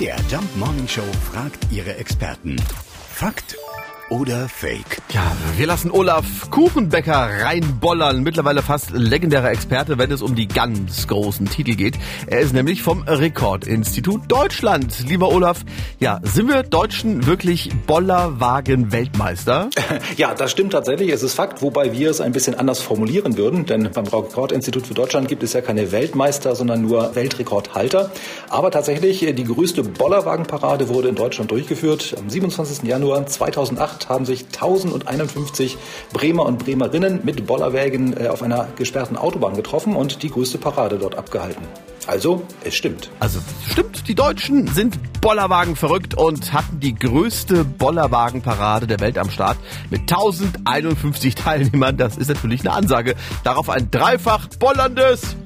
MDR Jump Morning Show fragt ihre Experten. Fakt oder Fake? Ja, wir lassen Olaf Kuchenbecker reinbollern. Mittlerweile fast legendärer Experte, wenn es um die ganz großen Titel geht. Er ist nämlich vom Rekordinstitut Deutschland. Lieber Olaf, ja, sind wir Deutschen wirklich Bollerwagen-Weltmeister? Ja, das stimmt tatsächlich. Es ist Fakt, wobei wir es ein bisschen anders formulieren würden. Denn beim Rekordinstitut für Deutschland gibt es ja keine Weltmeister, sondern nur Weltrekordhalter. Aber tatsächlich, die größte Bollerwagenparade wurde in Deutschland durchgeführt. Am 27. Januar 2008 haben sich 1051 Bremer und Bremerinnen mit Bollerwägen äh, auf einer gesperrten Autobahn getroffen und die größte Parade dort abgehalten. Also, es stimmt. Also stimmt, die Deutschen sind Bollerwagen verrückt und hatten die größte Bollerwagenparade der Welt am Start mit 1051 Teilnehmern. Das ist natürlich eine Ansage. Darauf ein dreifach bollerndes